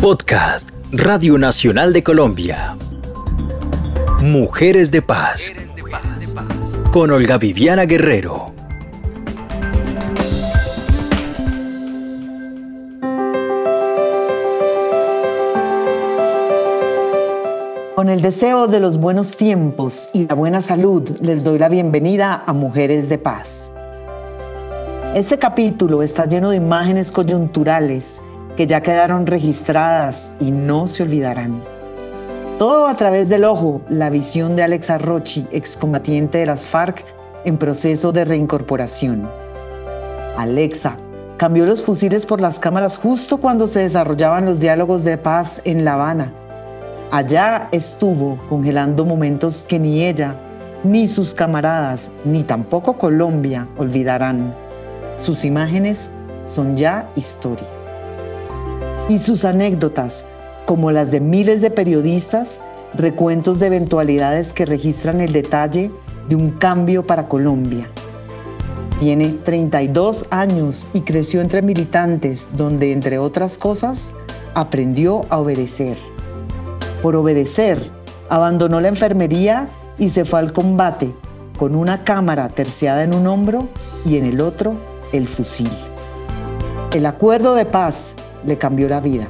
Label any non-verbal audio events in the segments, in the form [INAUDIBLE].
Podcast Radio Nacional de Colombia. Mujeres de Paz. Con Olga Viviana Guerrero. Con el deseo de los buenos tiempos y la buena salud, les doy la bienvenida a Mujeres de Paz. Este capítulo está lleno de imágenes coyunturales que ya quedaron registradas y no se olvidarán. Todo a través del ojo, la visión de Alexa Rochi, excombatiente de las FARC en proceso de reincorporación. Alexa cambió los fusiles por las cámaras justo cuando se desarrollaban los diálogos de paz en La Habana Allá estuvo congelando momentos que ni ella, ni sus camaradas, ni tampoco Colombia olvidarán. Sus imágenes son ya historia. Y sus anécdotas, como las de miles de periodistas, recuentos de eventualidades que registran el detalle de un cambio para Colombia. Tiene 32 años y creció entre militantes donde, entre otras cosas, aprendió a obedecer por obedecer, abandonó la enfermería y se fue al combate con una cámara terciada en un hombro y en el otro el fusil. El acuerdo de paz le cambió la vida.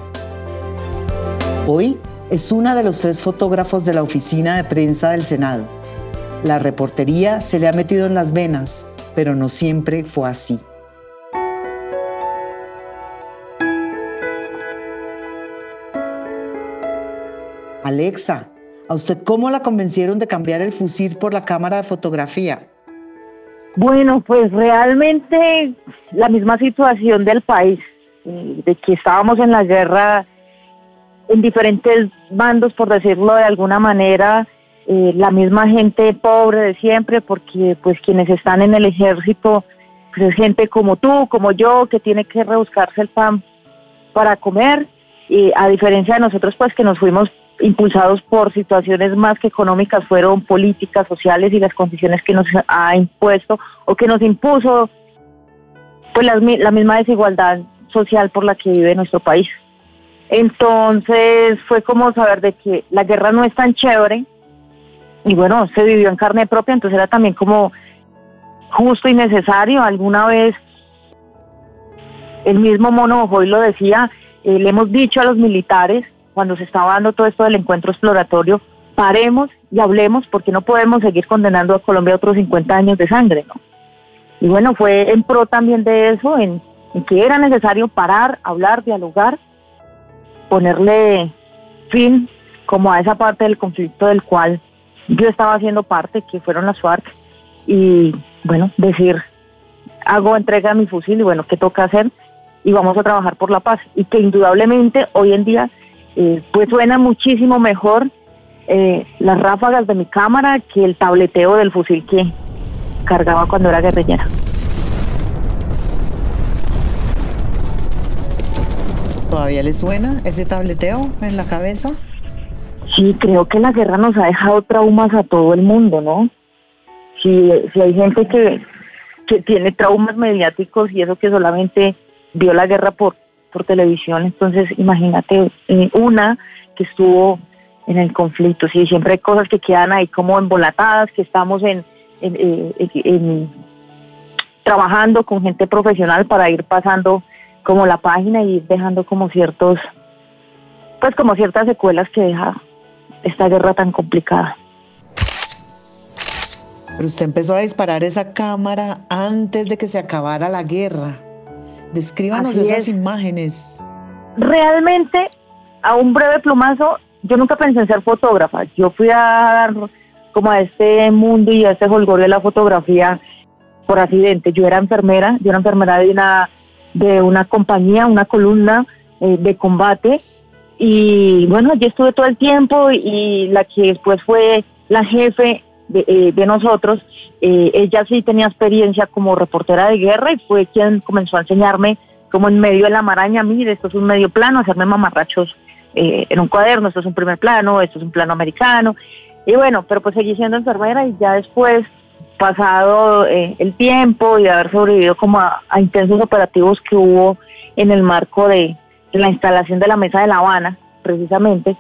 Hoy es una de los tres fotógrafos de la oficina de prensa del Senado. La reportería se le ha metido en las venas, pero no siempre fue así. Alexa, ¿a usted cómo la convencieron de cambiar el fusil por la cámara de fotografía? Bueno, pues realmente la misma situación del país, de que estábamos en la guerra en diferentes bandos, por decirlo de alguna manera, eh, la misma gente pobre de siempre, porque pues quienes están en el ejército, pues es gente como tú, como yo, que tiene que rebuscarse el pan para comer, y a diferencia de nosotros, pues que nos fuimos impulsados por situaciones más que económicas, fueron políticas, sociales y las condiciones que nos ha impuesto o que nos impuso pues la, la misma desigualdad social por la que vive nuestro país. Entonces fue como saber de que la guerra no es tan chévere y bueno, se vivió en carne propia, entonces era también como justo y necesario. Alguna vez el mismo Mono hoy lo decía, eh, le hemos dicho a los militares cuando se estaba dando todo esto del encuentro exploratorio, paremos y hablemos porque no podemos seguir condenando a Colombia a otros 50 años de sangre, ¿no? Y bueno, fue en pro también de eso, en, que era necesario parar, hablar, dialogar, ponerle fin como a esa parte del conflicto del cual yo estaba haciendo parte, que fueron las FARC, y bueno, decir, hago entrega a mi fusil y bueno, ¿qué toca hacer? Y vamos a trabajar por la paz. Y que indudablemente hoy en día eh, pues suena muchísimo mejor eh, las ráfagas de mi cámara que el tableteo del fusil que cargaba cuando era guerrillera. ¿Todavía le suena ese tableteo en la cabeza? Sí, creo que la guerra nos ha dejado traumas a todo el mundo, ¿no? Si, hay gente que, que tiene traumas mediáticos y eso que solamente vio la guerra por por televisión, entonces imagínate eh, una que estuvo en el conflicto, sí, siempre hay cosas que quedan ahí como embolatadas, que estamos en, eh, trabajando con gente profesional para ir pasando como la página y ir dejando como ciertos, pues como ciertas secuelas que deja esta guerra tan complicada. Pero usted empezó a disparar esa cámara antes de que se acabara la guerra. Descríbanos esas imágenes. Realmente, a un breve plumazo, yo nunca pensé en ser fotógrafa. Yo fui a dar como a este mundo y a este holgorio de la fotografía por accidente. Yo era enfermera, yo era enfermera de una, de una compañía, una columna eh, de combate. Y bueno, yo estuve todo el tiempo y la que después fue la jefe eh, de, nosotros, eh, ella sí tenía experiencia como reportera de guerra y fue quien comenzó a enseñarme como en medio de la maraña, mire, esto es un medio plano, hacerme mamarrachos eh, en un cuaderno, esto es un primer plano, esto es un plano americano. Y bueno, pero pues seguí siendo enfermera y ya después, pasado el tiempo y haber sobrevivido como a, intensos operativos que hubo en el marco de, la instalación de la mesa de La Habana, precisamente,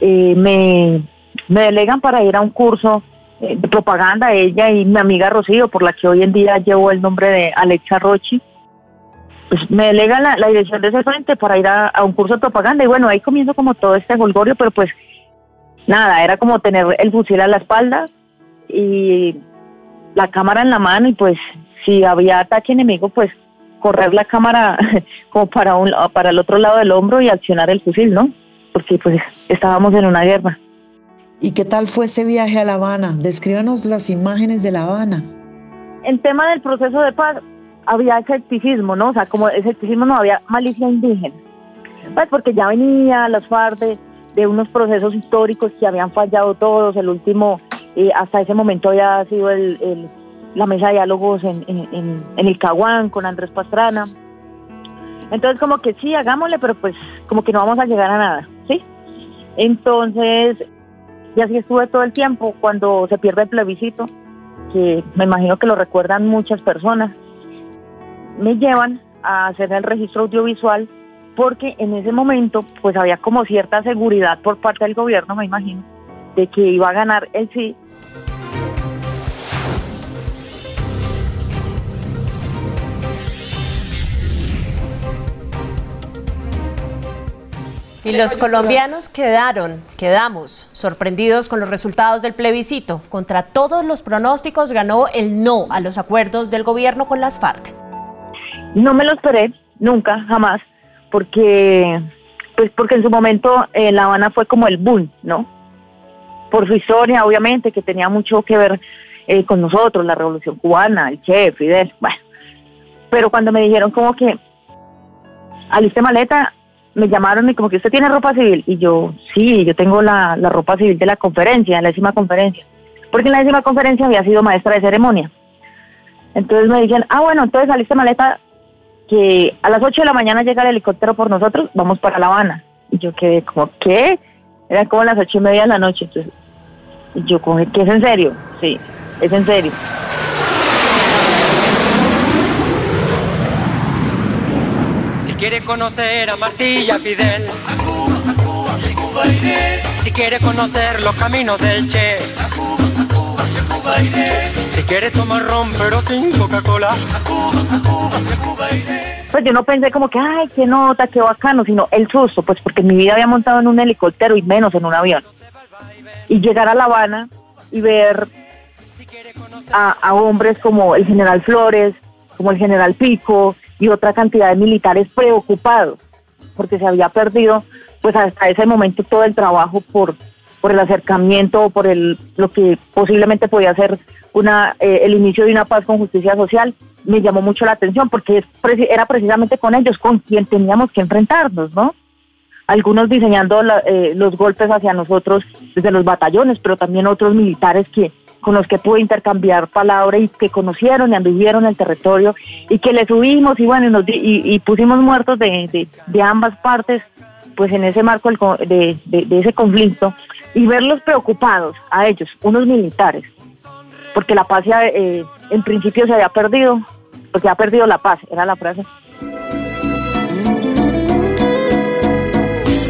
eh, me, me delegan para ir a un curso eh, de propaganda, ella y mi amiga Rocío, por la que hoy en día llevo el nombre de Alexa Rochi, pues me delegan la, dirección de ese frente para ir a, un curso de propaganda y bueno, ahí comienzo como todo este golgorio, pero pues nada, era como tener el fusil a la espalda y la cámara en la mano y pues si había ataque enemigo, pues correr la cámara [LAUGHS] como para un para el otro lado del hombro y accionar el fusil, ¿no? Porque pues estábamos en una guerra. ¿Y qué tal fue ese viaje a La Habana? Descríbanos las imágenes de La Habana. En tema del proceso de paz, había escepticismo, ¿no? O sea, como escepticismo no había malicia indígena. Pues porque ya venía las FARC de, unos procesos históricos que habían fallado todos. El último, eh, hasta ese momento había sido el, la mesa de diálogos en, el Caguán con Andrés Pastrana. Entonces, como que sí, hagámosle, pero pues como que no vamos a llegar a nada, ¿sí? Entonces, y así estuve todo el tiempo cuando se pierde el plebiscito, que me imagino que lo recuerdan muchas personas. Me llevan a hacer el registro audiovisual porque en ese momento pues había como cierta seguridad por parte del gobierno, me imagino, de que iba a ganar el sí Y los colombianos quedaron, quedamos sorprendidos con los resultados del plebiscito. Contra todos los pronósticos ganó el no a los acuerdos del gobierno con las FARC. No me lo esperé, nunca, jamás, porque, pues porque en su momento eh, La Habana fue como el boom, ¿no? Por su historia, obviamente, que tenía mucho que ver eh, con nosotros, la revolución cubana, el Che, Fidel, bueno. Pero cuando me dijeron como que aliste maleta, me llamaron y como que usted tiene ropa civil. Y yo, sí, yo tengo la, ropa civil de la conferencia, de la décima conferencia. Porque en la décima conferencia había sido maestra de ceremonia. Entonces me dicen, ah, bueno, entonces saliste maleta que a las 8 de la mañana llega el helicóptero por nosotros, vamos para La Habana. Y yo quedé como, ¿qué? Era como las ocho y media de la noche. Entonces, y yo como, ¿qué es en serio? Sí, es en serio. Quiere conocer a Martilla Fidel, si quiere conocer los caminos del Che, si quiere tomar ron pero sin Coca-Cola, pues yo no pensé como que, ay, qué nota, qué bacano, sino el susto, pues porque mi vida había montado en un helicóptero y menos en un avión. Y llegar a La Habana y ver a, a hombres como el general Flores, como el general Pico, y otra cantidad de militares preocupados porque se había perdido pues hasta ese momento todo el trabajo por, por el acercamiento o por el, lo que posiblemente podía ser una, eh, el inicio de una paz con justicia social, me llamó mucho la atención porque era precisamente con ellos con quien teníamos que enfrentarnos, ¿no? Algunos diseñando eh, los golpes hacia nosotros desde los batallones, pero también otros militares que, con los que pude intercambiar palabras y que conocieron y anduvieron el territorio y que le subimos y bueno, y, pusimos muertos de, ambas partes, pues en ese marco de, ese conflicto y verlos preocupados a ellos, unos militares, porque la paz eh, en principio se había perdido, porque ha perdido la paz, era la frase.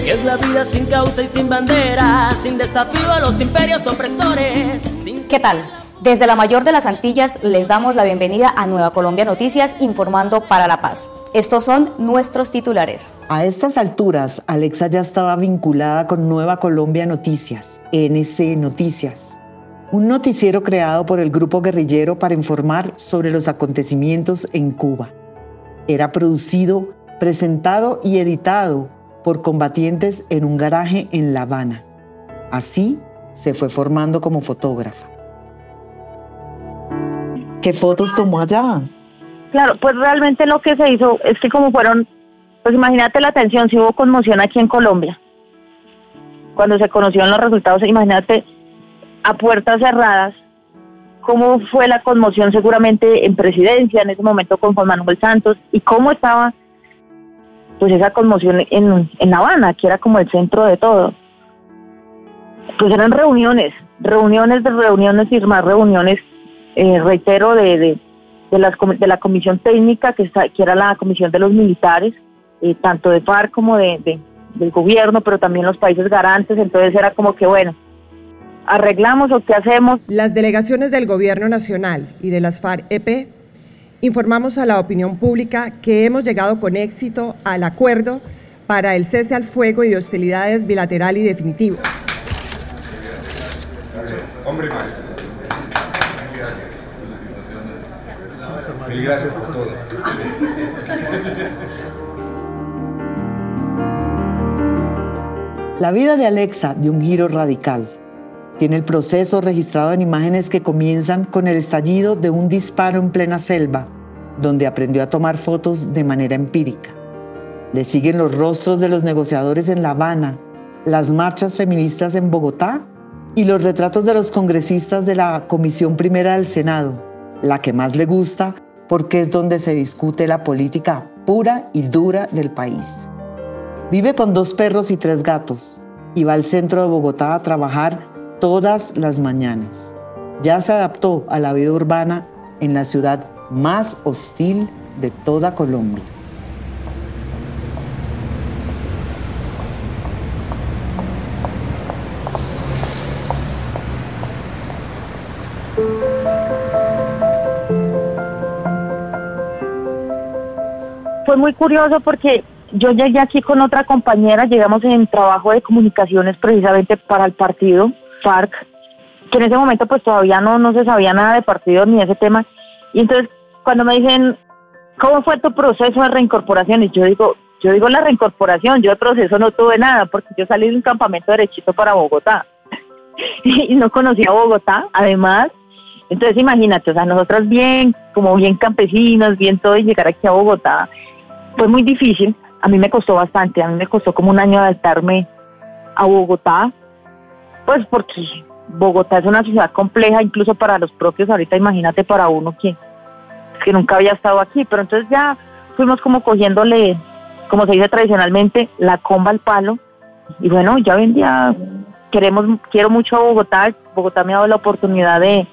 Es la vida sin causa y sin bandera, sin desafío a los imperios opresores. ¿Qué tal? Desde la mayor de las Antillas les damos la bienvenida a Nueva Colombia Noticias informando para la paz. Estos son nuestros titulares. A estas alturas, Alexa ya estaba vinculada con Nueva Colombia Noticias, NC Noticias, un noticiero creado por el grupo guerrillero para informar sobre los acontecimientos en Cuba. Era producido, presentado y editado por combatientes en un garaje en La Habana. Así se fue formando como fotógrafa. ¿Qué fotos tomó allá? Claro, pues realmente lo que se hizo es que como fueron, pues imagínate la atención, si hubo conmoción aquí en Colombia, cuando se conocieron los resultados, imagínate a puertas cerradas, cómo fue la conmoción seguramente en presidencia en ese momento con Juan Manuel Santos y cómo estaba pues esa conmoción en, en La Habana, que era como el centro de todo. Pues eran reuniones, reuniones de reuniones y más reuniones eh, reitero, de, de, las, de la comisión técnica, que, está, que era la comisión de los militares, eh, tanto de FARC como de, de- del gobierno, pero también los países garantes, entonces era como que, bueno, arreglamos o qué hacemos. Las delegaciones del Gobierno Nacional y de las FARC-EP informamos a la opinión pública que hemos llegado con éxito al acuerdo para el cese al fuego y de hostilidades bilateral y definitivo. Hombre maestro. Mil gracias por todo. La vida de Alexa dio un giro radical. Tiene el proceso registrado en imágenes que comienzan con el estallido de un disparo en plena selva, donde aprendió a tomar fotos de manera empírica. Le siguen los rostros de los negociadores en La Habana, las marchas feministas en Bogotá y los retratos de los congresistas de la Comisión Primera del Senado, la que más le gusta porque es donde se discute la política pura y dura del país. Vive con dos perros y tres gatos y va al centro de Bogotá a trabajar todas las mañanas. Ya se adaptó a la vida urbana en la ciudad más hostil de toda Colombia. Muy curioso porque yo llegué aquí con otra compañera, llegamos en trabajo de comunicaciones precisamente para el partido FARC, que en ese momento pues todavía no, no se sabía nada de partidos ni de ese tema. Y entonces cuando me dicen, ¿cómo fue tu proceso de reincorporación? Y yo digo, yo digo la reincorporación, yo de proceso no tuve nada porque yo salí de un campamento derechito para Bogotá [LAUGHS] y no conocía Bogotá, además. Entonces imagínate, o sea, nosotras bien, como bien campesinos, bien todo, y llegar aquí a Bogotá fue muy difícil. A mí me costó bastante, a mí me costó como un año adaptarme a Bogotá, pues porque Bogotá es una ciudad compleja, incluso para los propios, ahorita imagínate para uno que, que nunca había estado aquí, pero entonces ya fuimos como cogiéndole, como se dice tradicionalmente, la comba al palo, y bueno, ya hoy en día queremos, quiero mucho a Bogotá, Bogotá me ha dado la oportunidad de,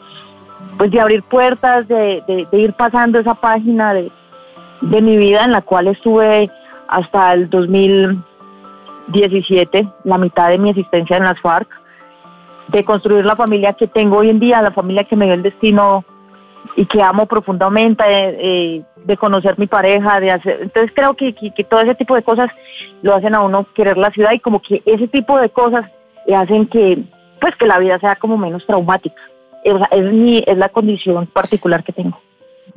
pues de abrir puertas, de, de- de ir pasando esa página de, de mi vida en la cual estuve hasta el 2017, la mitad de mi existencia en las FARC, de construir la familia que tengo hoy en día, la familia que me dio el destino y que amo profundamente, eh, eh, de conocer mi pareja, de hacer, entonces creo que, que, todo ese tipo de cosas lo hacen a uno querer la ciudad y como que ese tipo de cosas hacen que, pues que la vida sea como menos traumática. Sea, es, mi, es la condición particular que tengo.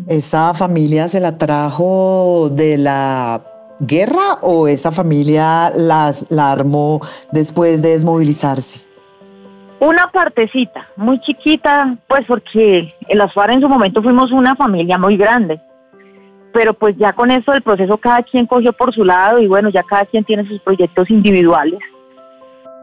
¿Esa familia se la trajo de la guerra o esa familia las, la armó después de desmovilizarse? Una partecita, muy chiquita, pues porque en las FARC en su momento fuimos una familia muy grande. Pero pues ya con eso del proceso cada quien cogió por su lado y bueno, ya cada quien tiene sus proyectos individuales.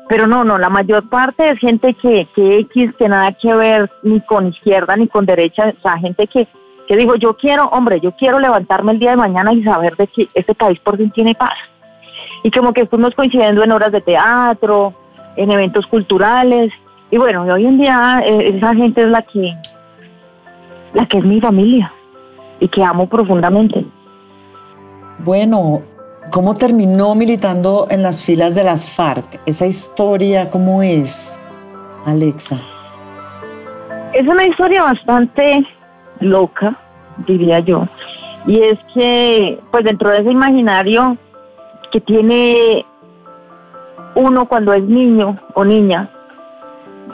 Pero no, no, la mayor parte es gente que, que X, que nada que ver ni con izquierda ni con derecha, o sea, gente que, que dijo, yo quiero, hombre, yo quiero levantarme el día de mañana y saber de que este país por fin tiene paz. Y como que fuimos coincidiendo en horas de teatro, en eventos culturales, y bueno, y hoy en día eh, esa gente es la que, la que es mi familia y que amo profundamente. Bueno, ¿cómo terminó militando en las filas de las FARC? Esa historia, ¿cómo es, Alexa? Es una historia bastante loca, diría yo, y es que, pues dentro de ese imaginario que tiene uno cuando es niño o niña,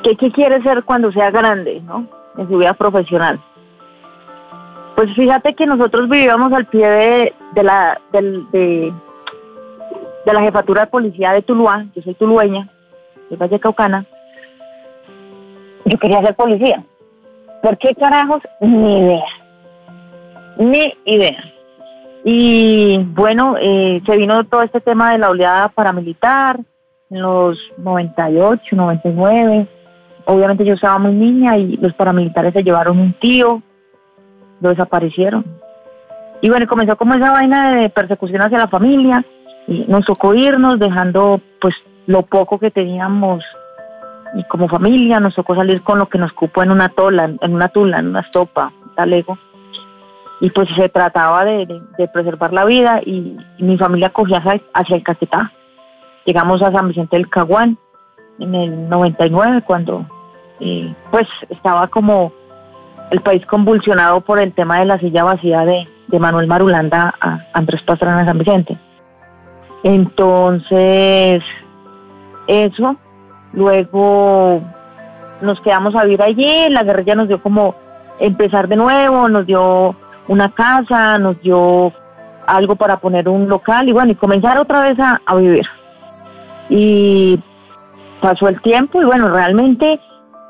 qué quiere ser cuando sea grande, ¿no? En su vida profesional. Pues fíjate que nosotros vivíamos al pie de, de la de, de la jefatura de policía de Tuluá, yo soy tulueña, de Valle Caucana. Yo quería ser policía. ¿Por qué carajos? Ni idea. Ni idea. Y bueno, eh, se vino todo este tema de la oleada paramilitar en los 98, 99. Obviamente yo estaba muy niña y los paramilitares se llevaron un tío, lo desaparecieron. Y bueno, comenzó como esa vaina de persecución hacia la familia y nos tocó irnos dejando pues lo poco que teníamos y como familia nos tocó salir con lo que nos cupo en una tola, en una tula, en una estopa, talego. y pues se trataba de, de- preservar la vida y, mi familia cogía hacia, hacia el Caquetá. Llegamos a San Vicente del Caguán en el 99 cuando eh, pues estaba como el país convulsionado por el tema de la silla vacía de, de Manuel Marulanda a Andrés Pastrana San Vicente. Entonces, eso, luego nos quedamos a vivir allí, la guerrilla nos dio como empezar de nuevo, nos dio una casa, nos dio algo para poner un local y bueno, y comenzar otra vez a, vivir. Y pasó el tiempo y bueno, realmente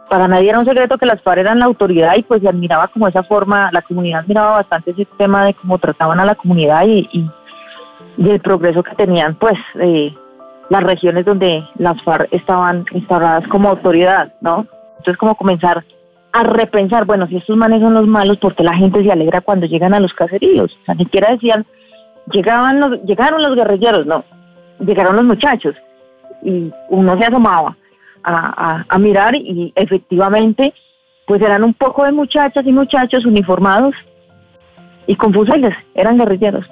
para nadie era un secreto que las FARC eran la autoridad y pues se admiraba como esa forma, la comunidad admiraba bastante ese tema de cómo trataban a la comunidad y, y, y el progreso que tenían pues eh, las regiones donde las FARC estaban instauradas como autoridad, ¿no? Entonces como comenzar a repensar, bueno, si estos manes son los malos, ¿por qué la gente se alegra cuando llegan a los caseríos? Ni siquiera decían, llegaban los, llegaron los guerrilleros, no, llegaron los muchachos y uno se asomaba a- a mirar y efectivamente pues eran un poco de muchachas y muchachos uniformados y con fusiles, eran guerrilleros.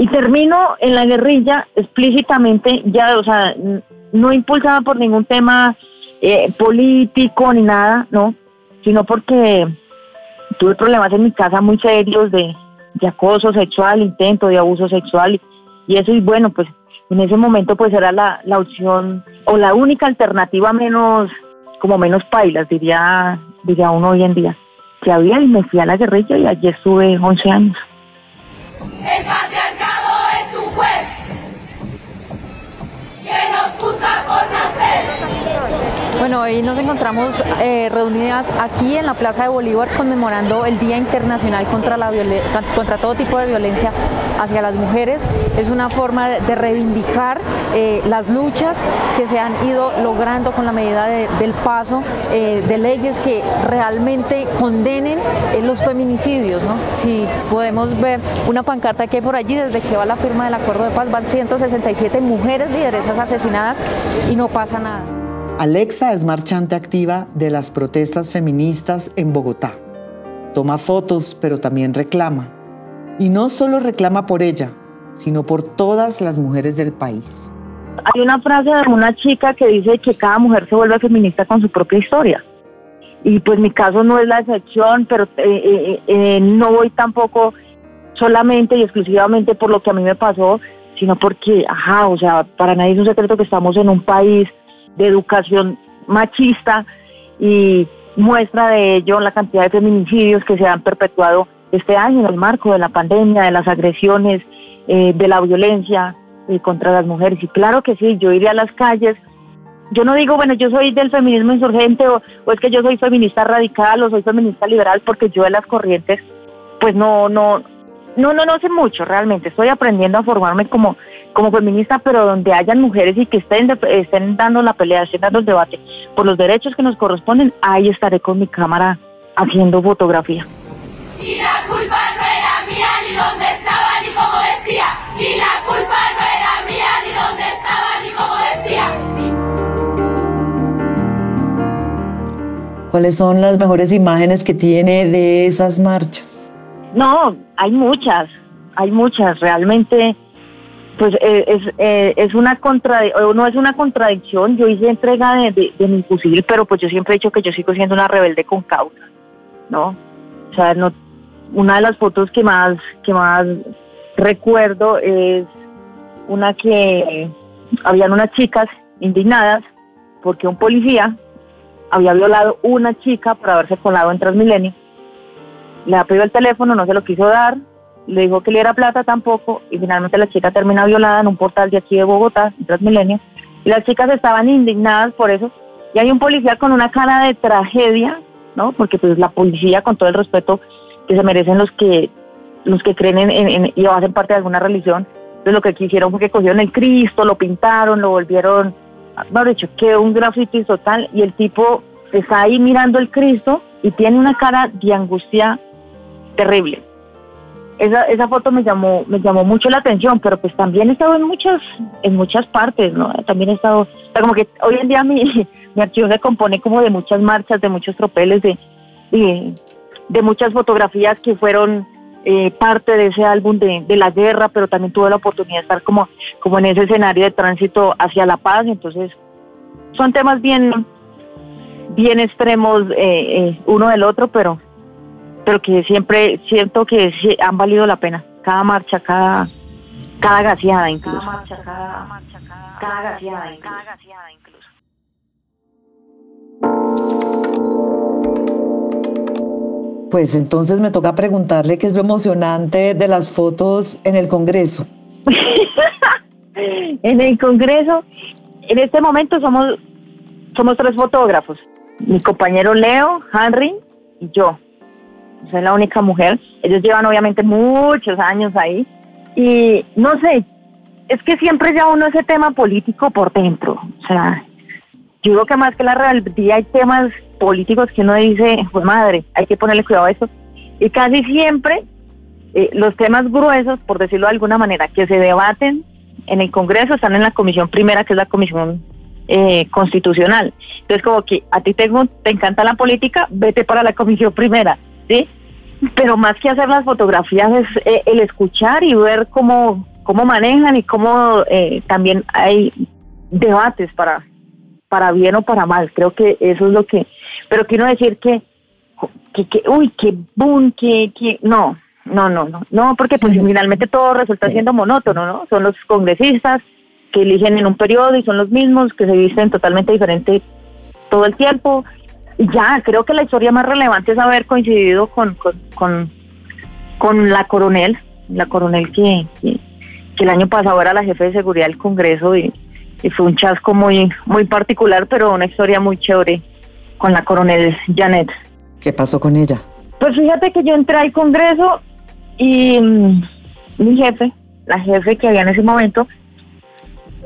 Y termino en la guerrilla explícitamente, ya, o sea, no impulsada por ningún tema eh, político ni nada, no, sino porque tuve problemas en mi casa muy serios de, acoso sexual, intento de abuso sexual y, eso y bueno, pues en ese momento pues era la, la opción o la única alternativa menos, como menos pailas, diría, diría uno hoy en día, que había y me fui a la guerrilla y allí estuve 11 años. Bueno, hoy nos encontramos eh, reunidas aquí en la Plaza de Bolívar conmemorando el Día Internacional contra, la contra todo tipo de violencia hacia las mujeres. Es una forma de, reivindicar eh, las luchas que se han ido logrando con la medida de- del paso eh, de leyes que realmente condenen los feminicidios. Si podemos ver una pancarta que hay por allí, desde que va la firma del acuerdo de paz, van 167 mujeres lideresas asesinadas y no pasa nada. Alexa es marchante activa de las protestas feministas en Bogotá. Toma fotos, pero también reclama. Y no solo reclama por ella, sino por todas las mujeres del país. Hay una frase de una chica que dice que cada mujer se vuelve feminista con su propia historia. Y pues mi caso no es la excepción, pero eh, eh, eh, no voy tampoco solamente y exclusivamente por lo que a mí me pasó, sino porque, ajá, o sea, para nadie es un secreto que estamos en un país de educación machista y muestra de ello la cantidad de feminicidios que se han perpetuado este año en el marco de la pandemia, de las agresiones, eh, de la violencia eh, contra las mujeres. Y claro que sí, yo iré a las calles. Yo no digo, bueno, yo soy del feminismo insurgente o, o es que yo soy feminista radical o soy feminista liberal porque yo de las corrientes, pues no, no, no, no, no sé mucho realmente. Estoy aprendiendo a formarme como, como feminista, pero donde hayan mujeres y que estén, de- estén dando la pelea, estén dando el debate por los derechos que nos corresponden, ahí estaré con mi cámara haciendo fotografía. Y la culpa no era mía, ni dónde estaba, ni cómo vestía. Y la culpa no era mía, ni dónde estaba, ni cómo vestía. ¿Cuáles son las mejores imágenes que tiene de esas marchas? No, hay muchas, hay muchas. Realmente, pues eh, es, eh, es una contra, no es una contradicción. Yo hice entrega de, de- de mi fusil, pero pues yo siempre he dicho que yo sigo siendo una rebelde con causa, ¿no? O sea, no, una de las fotos que más, que más recuerdo es una que habían unas chicas indignadas porque un policía había violado una chica por haberse colado en Transmilenio le pedido el teléfono, no se lo quiso dar, le dijo que le era plata tampoco, y finalmente la chica termina violada en un portal de aquí de Bogotá, en Transmilenio, y las chicas estaban indignadas por eso, y hay un policía con una cara de tragedia, ¿no? Porque pues la policía, con todo el respeto que se merecen los que los que creen en, en- y hacen parte de alguna religión, entonces lo que quisieron fue que cogieron el Cristo, lo pintaron, lo volvieron, mejor dicho, quedó un graffiti total, y el tipo está ahí mirando el Cristo y tiene una cara de angustia terrible. Esa, esa foto me llamó, me llamó mucho la atención, pero pues también he estado en muchas, en muchas partes, ¿no? También he estado, o sea, como que hoy en día mi, [LAUGHS] mi archivo se compone como de muchas marchas, de muchos tropeles, de, de, muchas fotografías que fueron eh, parte de ese álbum de, de, la guerra, pero también tuve la oportunidad de estar como, como en ese escenario de tránsito hacia la paz. Entonces, son temas bien, bien extremos eh, eh, uno del otro, pero, pero que siempre siento que han valido la pena. Cada marcha, cada, cada gaseada incluso. Cada marcha, cada, marcha, cada, cada gaseada incluso. Cada gaseada incluso. Pues entonces me toca preguntarle qué es lo emocionante de las fotos en el Congreso. [LAUGHS] en el Congreso, en este momento somos, somos tres fotógrafos. Mi compañero Leo, Henry y yo. Soy la única mujer. Ellos llevan obviamente muchos años ahí. Y no sé, es que siempre ya uno ese tema político por dentro. O sea, yo creo que más que la realidad hay temas políticos que uno dice, pues madre, hay que ponerle cuidado a eso. Y casi siempre eh, los temas gruesos, por decirlo de alguna manera, que se debaten en el Congreso están en la comisión primera, que es la comisión eh, constitucional. Entonces, como que a ti te, te encanta la política, vete para la comisión primera, ¿sí? Pero más que hacer las fotografías es eh, el escuchar y ver cómo, cómo manejan y cómo también hay debates para, para bien o para mal. Creo que eso es lo que, pero quiero decir que, que, que uy, que boom, que, que, no, no, no, no, no, porque pues finalmente todo resulta siendo monótono, ¿no? Son los congresistas que eligen en un periodo y son los mismos que se visten totalmente diferente todo el tiempo. Ya, creo que la historia más relevante es haber coincidido con, con, con, la coronel, la coronel que, que, que el año pasado era la jefe de seguridad del Congreso y, y fue un chasco muy, muy particular, pero una historia muy chévere con la coronel Janet. ¿Qué pasó con ella? Pues fíjate que yo entré al Congreso y mm, mi jefe, la jefe que había en ese momento,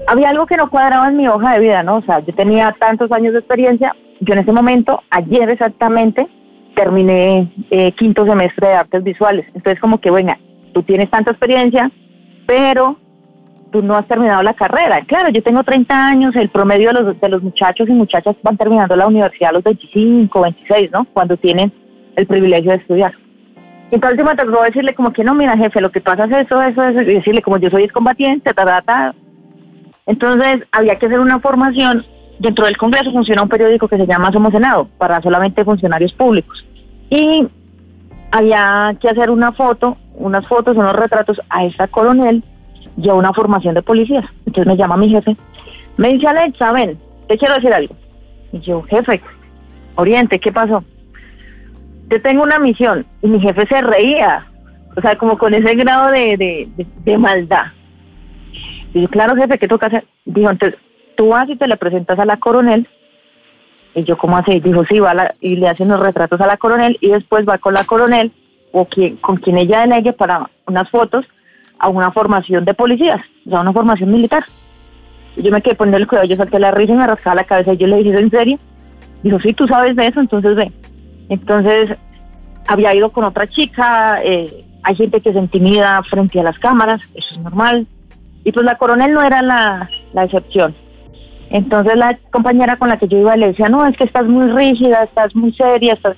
había algo que no cuadraba en mi hoja de vida, ¿no? O sea, yo tenía tantos años de experiencia, yo en ese momento, ayer exactamente, terminé eh, quinto semestre de artes visuales. Entonces, como que, venga, tú tienes tanta experiencia, pero tú no has terminado la carrera. Claro, yo tengo 30 años, el promedio de los, de los muchachos y muchachas van terminando la universidad a los 25, 26, ¿no? Cuando tienen el privilegio de estudiar. Entonces me tocó decirle como que no, mira jefe, lo que pasa es eso, eso, eso, y decirle como yo soy excombatiente, ta, ta, ta. Entonces había que hacer una formación. Dentro del Congreso funciona un periódico que se llama Somos Senado, para solamente funcionarios públicos. Y había que hacer una foto, unas fotos, unos retratos a esta coronel y a una formación de policías. Entonces me llama mi jefe, me dice Alexa, ven, te quiero decir algo. Y yo, jefe, Oriente, ¿qué pasó? Te tengo una misión. Y mi jefe se reía, o sea, como con ese grado de, de, maldad. Y yo, claro, jefe, ¿qué toca hacer? Dijo, entonces, tú vas y te le presentas a la coronel. Y yo, ¿cómo así? Dijo, sí, va y le hacen los retratos a la coronel y después va con la coronel o quien, con quien ella delegue para unas fotos a una formación de policías, o sea, una formación militar. yo me quedé poniendo el cuidado, yo salté la risa y me rascaba la cabeza y yo le dije, ¿en serio? Dijo, sí, tú sabes de eso, entonces ve. Entonces, había ido con otra chica, eh, hay gente que se intimida frente a las cámaras, eso es normal. Y pues la coronel no era la, la excepción. Entonces la compañera con la que yo iba le decía, no, es que estás muy rígida, estás muy seria, estás...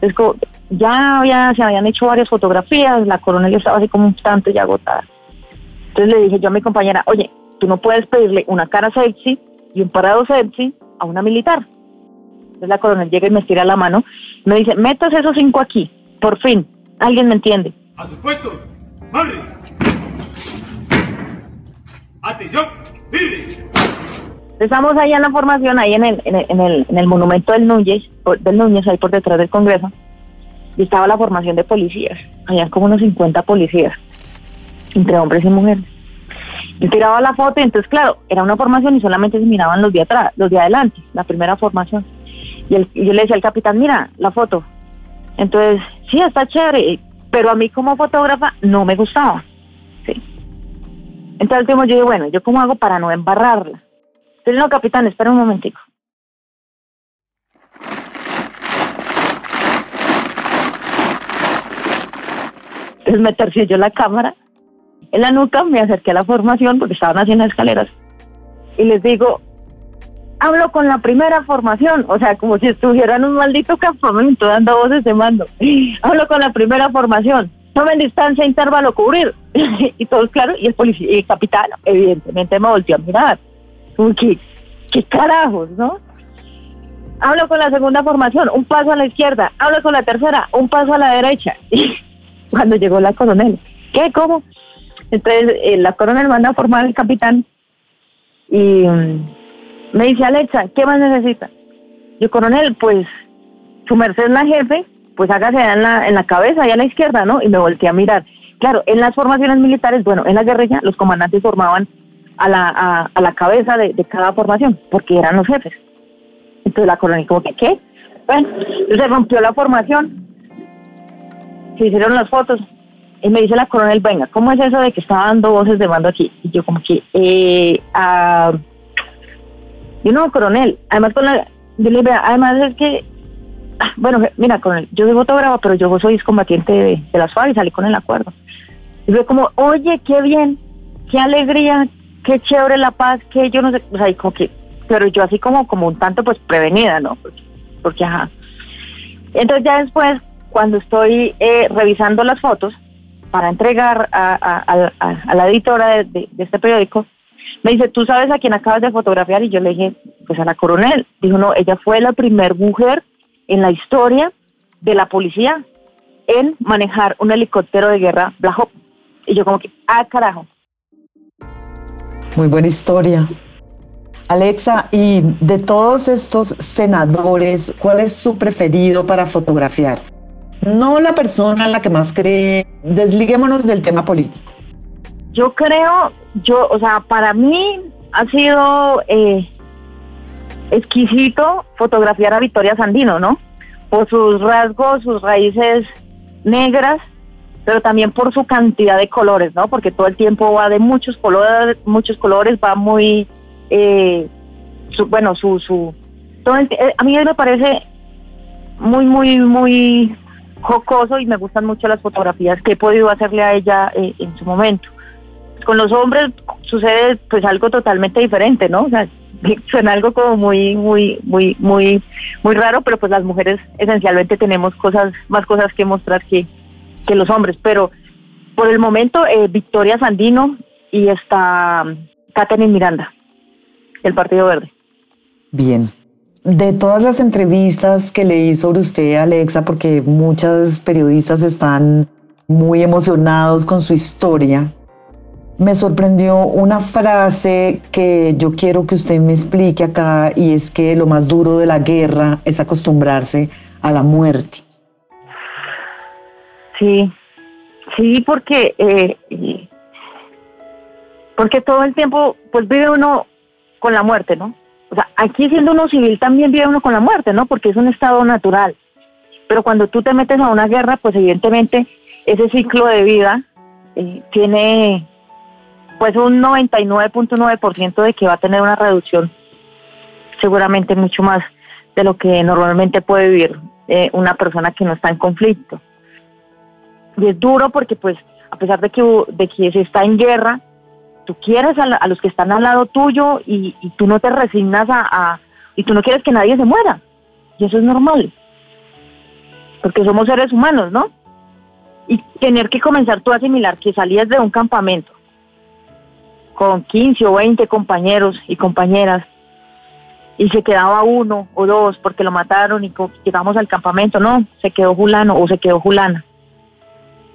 Es como, ya se habían hecho varias fotografías, la coronel estaba así como un tanto ya agotada. Entonces le dije yo a mi compañera, oye, tú no puedes pedirle una cara sexy y un parado sexy a una militar. Entonces la coronel llega y me estira la mano, me dice, metas esos cinco aquí, por fin, alguien me entiende. A su puesto, madre. Atención, Estamos ahí en la formación, ahí en el, en el, en el, monumento del Núñez, del Núñez, ahí por detrás del Congreso y estaba la formación de policías. Habían como unos 50 policías, entre hombres y mujeres. Yo tiraba la foto y entonces, claro, era una formación y solamente se miraban los de atrás, los de adelante, la primera formación. Y, yo le decía al capitán, mira, la foto. Entonces, sí, está chévere, pero a mí como fotógrafa no me gustaba. Sí. Entonces, yo dije, bueno, ¿yo cómo hago para no embarrarla? Entonces, no, capitán, espera un momentico. Entonces me terció la cámara en la nuca, me acerqué a la formación porque estaban haciendo escaleras y les digo, hablo con la primera formación, o sea, como si estuvieran en un maldito campamento dando voces de mando. Hablo con la primera formación. tomen distancia, intervalo, cubrir. [LAUGHS] y todos, claro, y el policía, y el capitán, evidentemente me volteó a mirar. Que, qué carajos, ¿no? Hablo con la segunda formación, un paso a la izquierda. Hablo con la tercera, un paso a la derecha. [LAUGHS] Y cuando llegó la coronel, ¿qué? ¿Cómo? Entonces eh, la coronel manda a formar al capitán y mm, me dice, Alexa, ¿qué más necesita? Yo, coronel, pues su merced la jefe, pues hágase en la, en la cabeza y a la izquierda, ¿no? Y me volteé a mirar. Claro, en las formaciones militares, bueno, en la guerrilla los comandantes formaban a la, a, la cabeza de, cada formación, porque eran los jefes. Entonces la coronel como que, ¿qué? Bueno, se rompió la formación, se hicieron las fotos, y me dice la coronel, venga, ¿cómo es eso de que estaba dando voces de mando aquí? Y yo como que, eh, ah, yo no, coronel, además con la, yo le digo, además es que, ah, bueno, mira, coronel, yo soy fotógrafa, pero yo soy excombatiente de, de las FARC y salí con el acuerdo. Y yo como, oye, qué bien, qué alegría, qué chévere la paz, que yo no sé, o sea, y como que, pero yo así como, como un tanto pues prevenida, ¿no? Porque, porque ajá. Entonces ya después, cuando estoy eh, revisando las fotos para entregar a, la editora de, este periódico, me dice, ¿tú sabes a quién acabas de fotografiar? Y yo le dije, pues a la coronel. Dijo, no, ella fue la primer mujer en la historia de la policía en manejar un helicóptero de guerra Black Hawk. Y yo como que, ah, carajo. Muy buena historia. Alexa, y de todos estos senadores, ¿cuál es su preferido para fotografiar? No la persona en la que más cree. Desliguémonos del tema político. Yo creo, yo, o sea, para mí ha sido eh, exquisito fotografiar a Victoria Sandino, ¿no? Por sus rasgos, sus raíces negras, pero también por su cantidad de colores, ¿no? Porque todo el tiempo va de muchos colores, muchos colores, va muy, eh, su, bueno, su, su, eh, a mí me parece muy, muy, muy jocoso y me gustan mucho las fotografías que he podido hacerle a ella eh, en su momento. Con los hombres sucede pues algo totalmente diferente, ¿no? O sea, [LAUGHS] suena algo como muy, muy, muy, muy, muy raro, pero pues las mujeres esencialmente tenemos cosas, más cosas que mostrar que, que los hombres. Pero por el momento, eh, Victoria Sandino y está Catherine Miranda, del Partido Verde. Bien. De todas las entrevistas que leí sobre usted, Alexa, porque muchas periodistas están muy emocionados con su historia, me sorprendió una frase que yo quiero que usted me explique acá y es que lo más duro de la guerra es acostumbrarse a la muerte. Sí, sí, porque eh, porque todo el tiempo pues vive uno con la muerte, ¿no? O sea, aquí siendo uno civil también vive uno con la muerte, ¿no? Porque es un estado natural. Pero cuando tú te metes a una guerra, pues evidentemente ese ciclo de vida eh, tiene pues un 99.9% de que va a tener una reducción seguramente mucho más de lo que normalmente puede vivir eh, una persona que no está en conflicto. Y es duro porque pues a pesar de que, de que se está en guerra, tú quieres a, los que están al lado tuyo y, tú no te resignas a, a, y tú no quieres que nadie se muera. Y eso es normal. Porque somos seres humanos, ¿no? Y tener que comenzar tú a asimilar que salías de un campamento con 15 o 20 compañeros y compañeras y se quedaba uno o dos porque lo mataron y llegamos al campamento, no, se quedó Julano o se quedó Julana.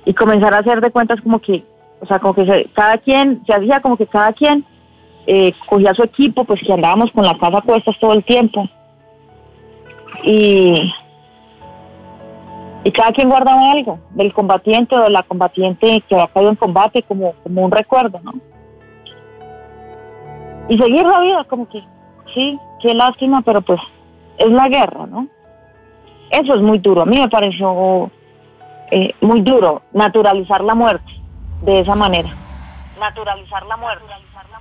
Y comenzar a hacer de cuentas como que, o sea, como que se, cada quien, se hacía como que cada quien eh, cogía su equipo, pues que andábamos con la casa puestas todo el tiempo. Y, y cada quien guardaba algo del combatiente o de la combatiente que había caído en combate como, como un recuerdo, ¿no? y seguir la vida, como que, sí, qué lástima, pero pues es la guerra, ¿no? Eso es muy duro, a mí me pareció eh, muy duro naturalizar la muerte de esa manera. Naturalizar la muerte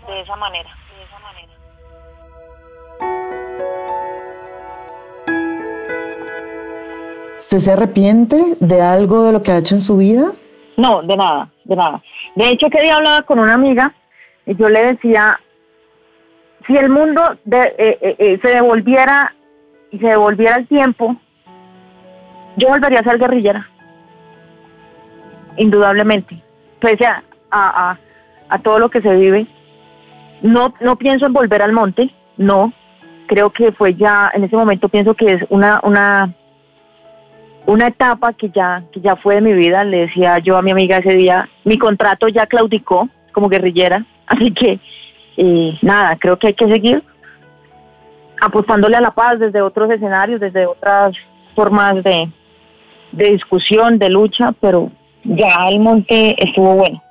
de esa manera. De esa manera. ¿Usted se arrepiente de algo de lo que ha hecho en su vida? No, de nada, de nada. De hecho, que día hablaba con una amiga y yo le decía, si el mundo de, eh, eh, eh, se devolviera y se devolviera el tiempo, yo volvería a ser guerrillera. Indudablemente, pese a, a, a todo lo que se vive. No, no pienso en volver al monte, no. Creo que fue ya, en ese momento pienso que es una, una, una etapa que ya, que ya fue de mi vida. Le decía yo a mi amiga ese día, mi contrato ya claudicó como guerrillera, [LAUGHS] así que eh, nada, creo que hay que seguir apostándole a la paz desde otros escenarios, desde otras formas de, de discusión, de lucha, pero ya el monte estuvo bueno.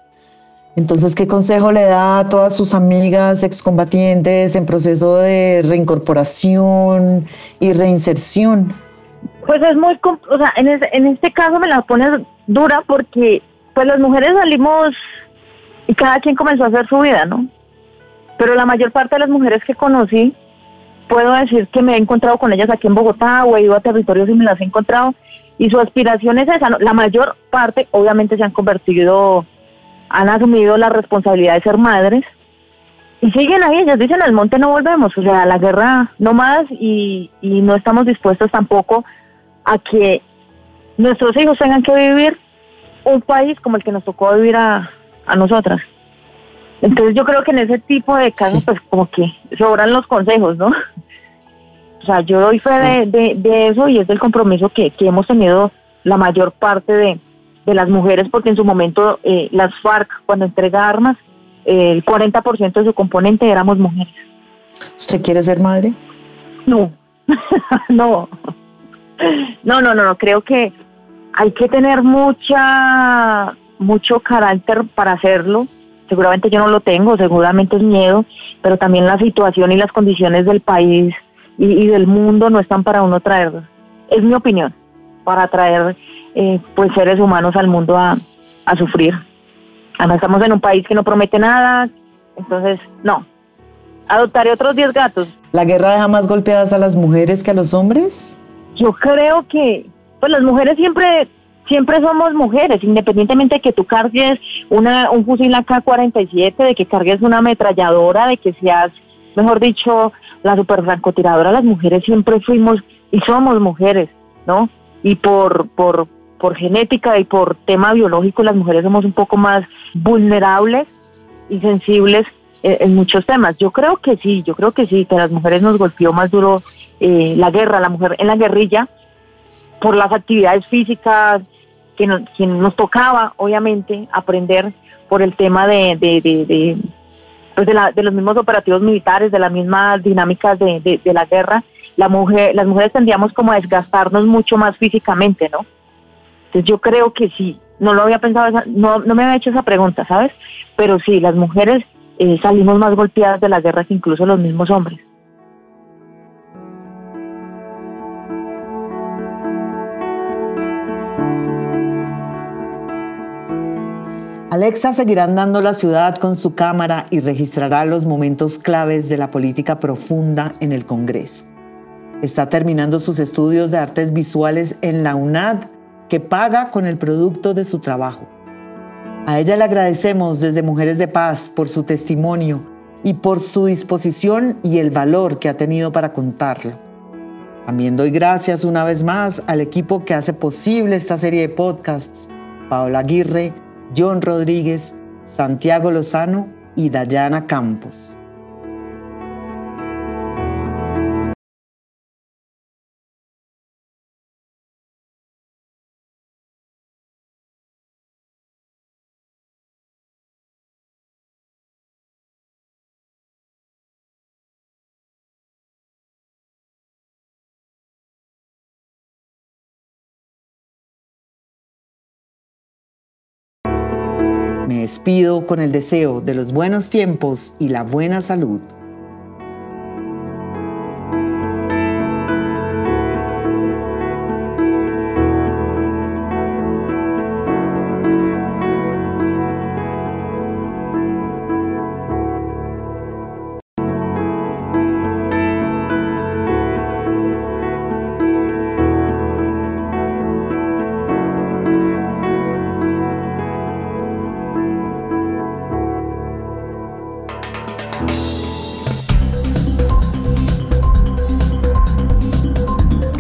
Entonces, ¿qué consejo le da a todas sus amigas excombatientes en proceso de reincorporación y reinserción? Pues es muy, o sea, en, en este caso me la pones dura porque pues las mujeres salimos y cada quien comenzó a hacer su vida, ¿no? Pero la mayor parte de las mujeres que conocí, puedo decir que me he encontrado con ellas aquí en Bogotá o he ido a territorios y me las he encontrado y su aspiración es esa. La mayor parte obviamente se han convertido han asumido la responsabilidad de ser madres y siguen ahí, ellas dicen al monte no volvemos, o sea, la guerra no más y, no estamos dispuestos tampoco a que nuestros hijos tengan que vivir un país como el que nos tocó vivir a, nosotras. Entonces yo creo que en ese tipo de casos pues como que sobran los consejos, ¿no? O sea, yo doy fe de, eso y es del compromiso que, que hemos tenido la mayor parte de, de las mujeres, porque en su momento eh, las FARC, cuando entrega armas, eh, el 40% de su componente éramos mujeres. ¿Usted quiere ser madre? No, [LAUGHS] no. No, no, no, no, creo que hay que tener mucha, mucho carácter para hacerlo. Seguramente yo no lo tengo, seguramente es miedo, pero también la situación y las condiciones del país y, y del mundo no están para uno traerlo. Es mi opinión, para traer eh, pues seres humanos al mundo a, a sufrir. Además estamos en un país que no promete nada, entonces no. Adoptaré otros 10 gatos. ¿La guerra deja más golpeadas a las mujeres que a los hombres? Yo creo que pues las mujeres siempre siempre somos mujeres, independientemente de que tú cargues una, un fusil AK-47, de que cargues una ametralladora, de que seas, mejor dicho, la super francotiradora, las mujeres siempre fuimos y somos mujeres, ¿no? Y por, por, por genética y por tema biológico las mujeres somos un poco más vulnerables y sensibles en, muchos temas. Yo creo que sí, yo creo que sí, que a las mujeres nos golpeó más duro eh, la guerra, la mujer en la guerrilla, por las actividades físicas que nos, tocaba, obviamente, aprender por el tema de, pues de, la, de los mismos operativos militares, de las mismas dinámicas de, la guerra, la mujer, las mujeres tendríamos como a desgastarnos mucho más físicamente, ¿no? Entonces yo creo que sí, no lo había pensado, no, no me había hecho esa pregunta, ¿sabes? Pero sí, las mujeres eh, salimos más golpeadas de la guerra que incluso los mismos hombres. Alexa seguirá andando la ciudad con su cámara y registrará los momentos claves de la política profunda en el Congreso. Está terminando sus estudios de artes visuales en la UNAD que paga con el producto de su trabajo. A ella le agradecemos desde Mujeres de Paz por su testimonio y por su disposición y el valor que ha tenido para contarlo. También doy gracias una vez más al equipo que hace posible esta serie de podcasts, Paola Aguirre, John Rodríguez, Santiago Lozano y Dayana Campos. Despido con el deseo de los buenos tiempos y la buena salud.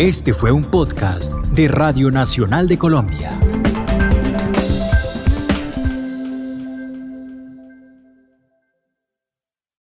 Este fue un podcast de Radio Nacional de Colombia.